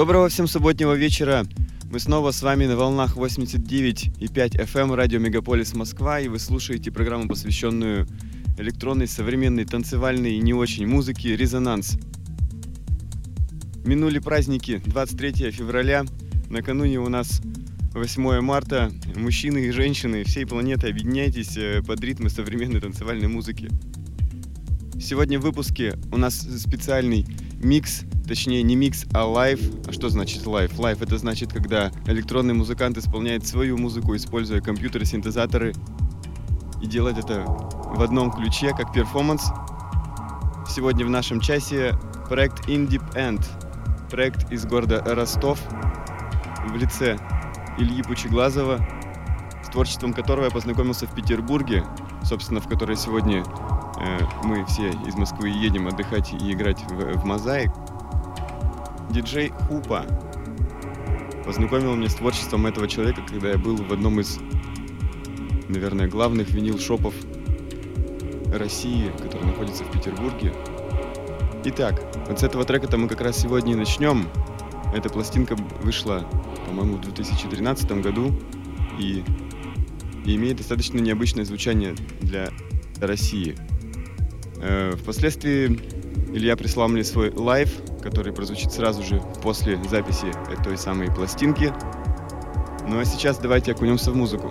Доброго всем субботнего вечера. Мы снова с вами на волнах 89,5 FM эм радио Мегаполис Москва, и вы слушаете программу, посвященную электронной, современной, танцевальной и не очень музыке «Резонанс». Минули праздники 23 февраля, накануне у нас 8 марта. Мужчины и женщины всей планеты объединяйтесь э, под ритмы современной танцевальной музыки. Сегодня в выпуске у нас специальный микс Точнее, не микс, а live. А что значит live? Live это значит, когда электронный музыкант исполняет свою музыку, используя компьютеры, синтезаторы, и делает это в одном ключе, как перформанс. Сегодня в нашем часе проект Indie End. Проект из города Ростов в лице Ильи Пучеглазова, с творчеством которого я познакомился в Петербурге, собственно, в которой сегодня э, мы все из Москвы едем отдыхать и играть в, в мозаик диджей Хупа познакомил меня с творчеством этого человека, когда я был в одном из, наверное, главных винил-шопов России, который находится в Петербурге. Итак, вот с этого трека-то мы как раз сегодня и начнем. Эта пластинка вышла, по-моему, в 2013 году и, и имеет достаточно необычное звучание для России. Э, впоследствии Илья прислал мне свой live, который прозвучит сразу же после записи той самой пластинки. Ну а сейчас давайте окунемся в музыку.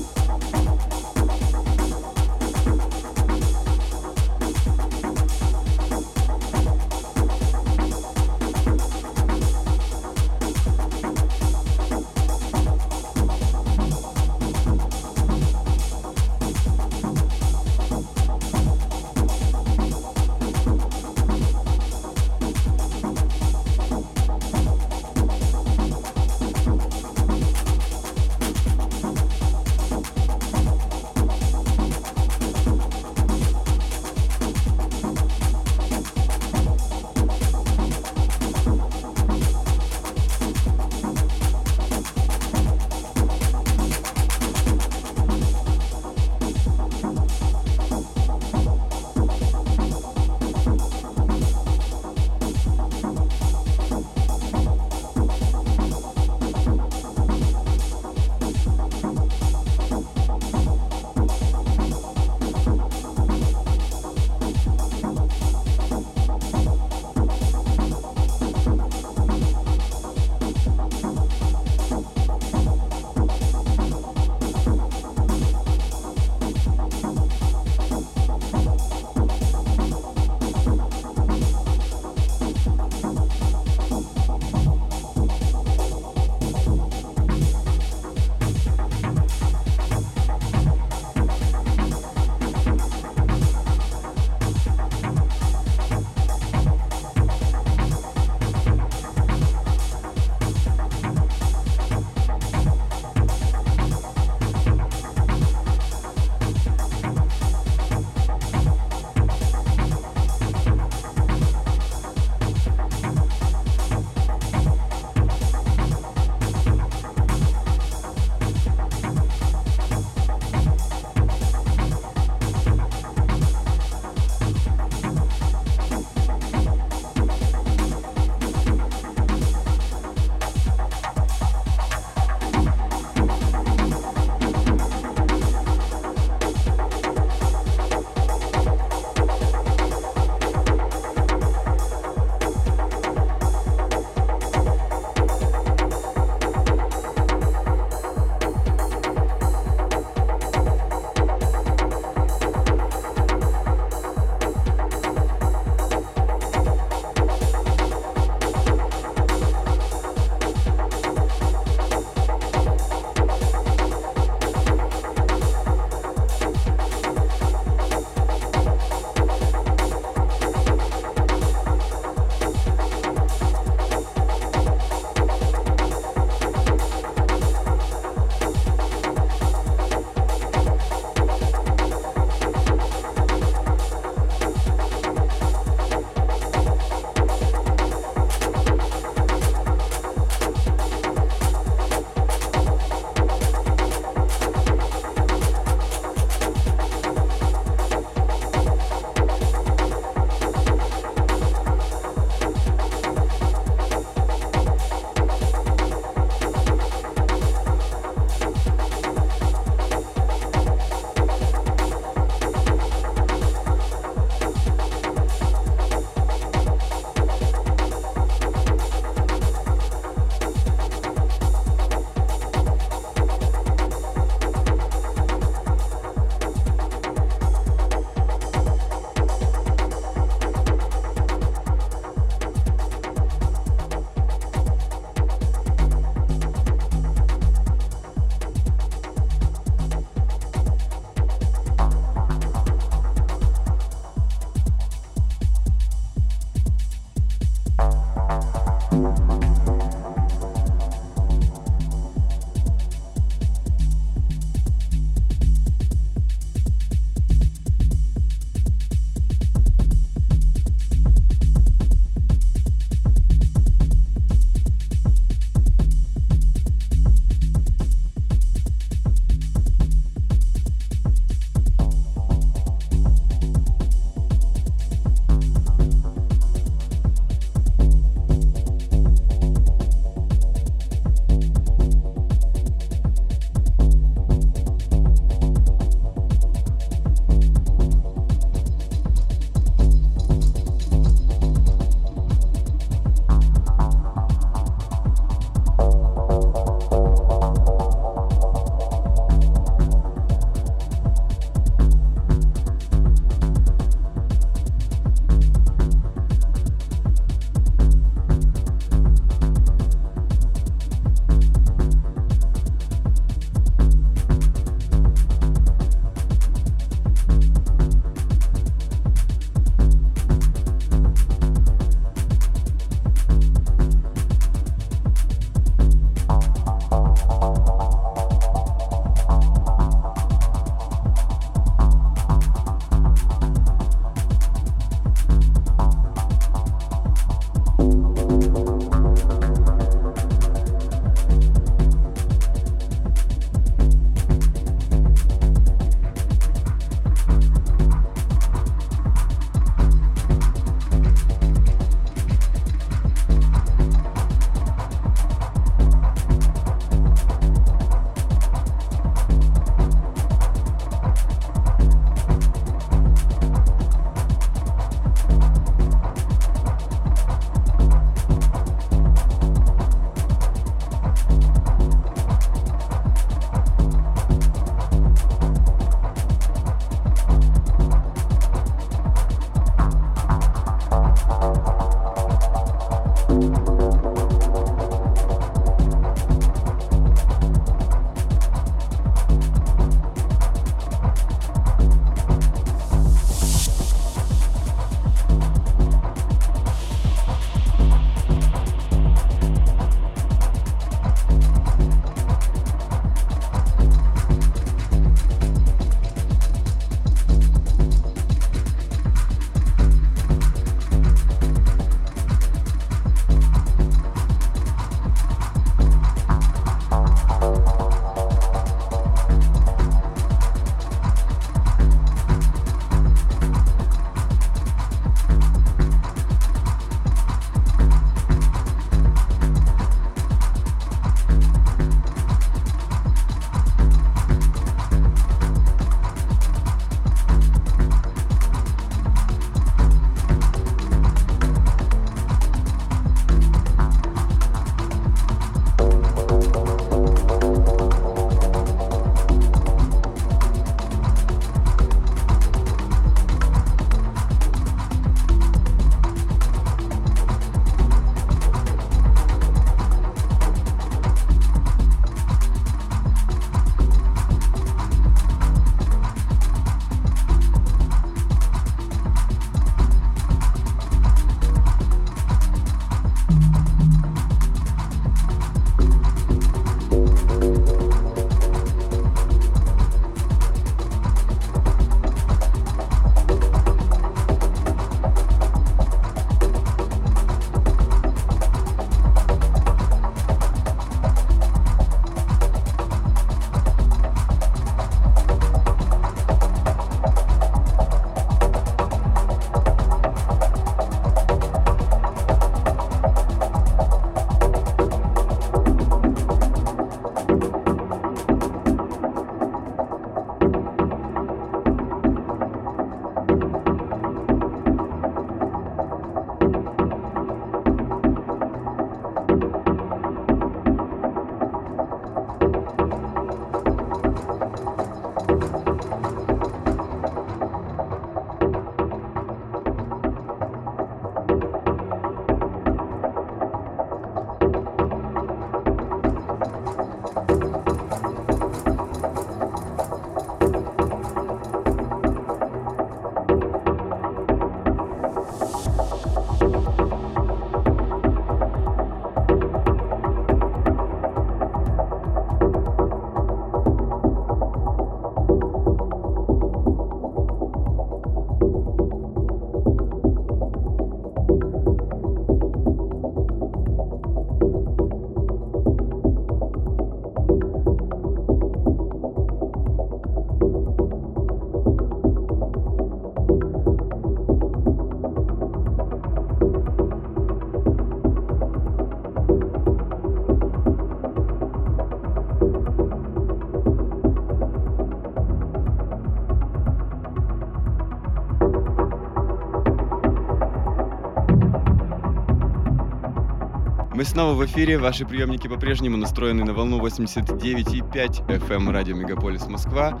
Снова в эфире. Ваши приемники по-прежнему настроены на волну 89,5 FM радио Мегаполис Москва.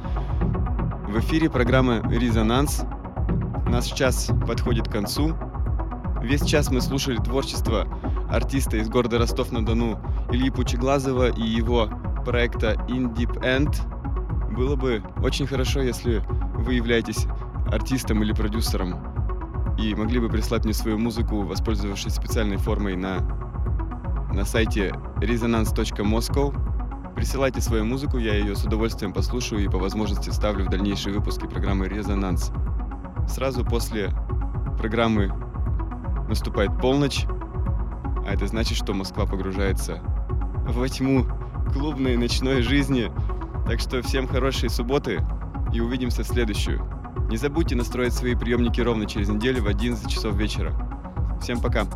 В эфире программа «Резонанс». Наш час подходит к концу. Весь час мы слушали творчество артиста из города Ростов-на-Дону Ильи Пучеглазова и его проекта Indip End. Было бы очень хорошо, если вы являетесь артистом или продюсером и могли бы прислать мне свою музыку, воспользовавшись специальной формой на сайте resonance.moscow. Присылайте свою музыку, я ее с удовольствием послушаю и по возможности ставлю в дальнейшие выпуски программы «Резонанс». Сразу после программы наступает полночь, а это значит, что Москва погружается во тьму клубной ночной жизни. Так что всем хорошей субботы и увидимся в следующую. Не забудьте настроить свои приемники ровно через неделю в 11 часов вечера. Всем пока!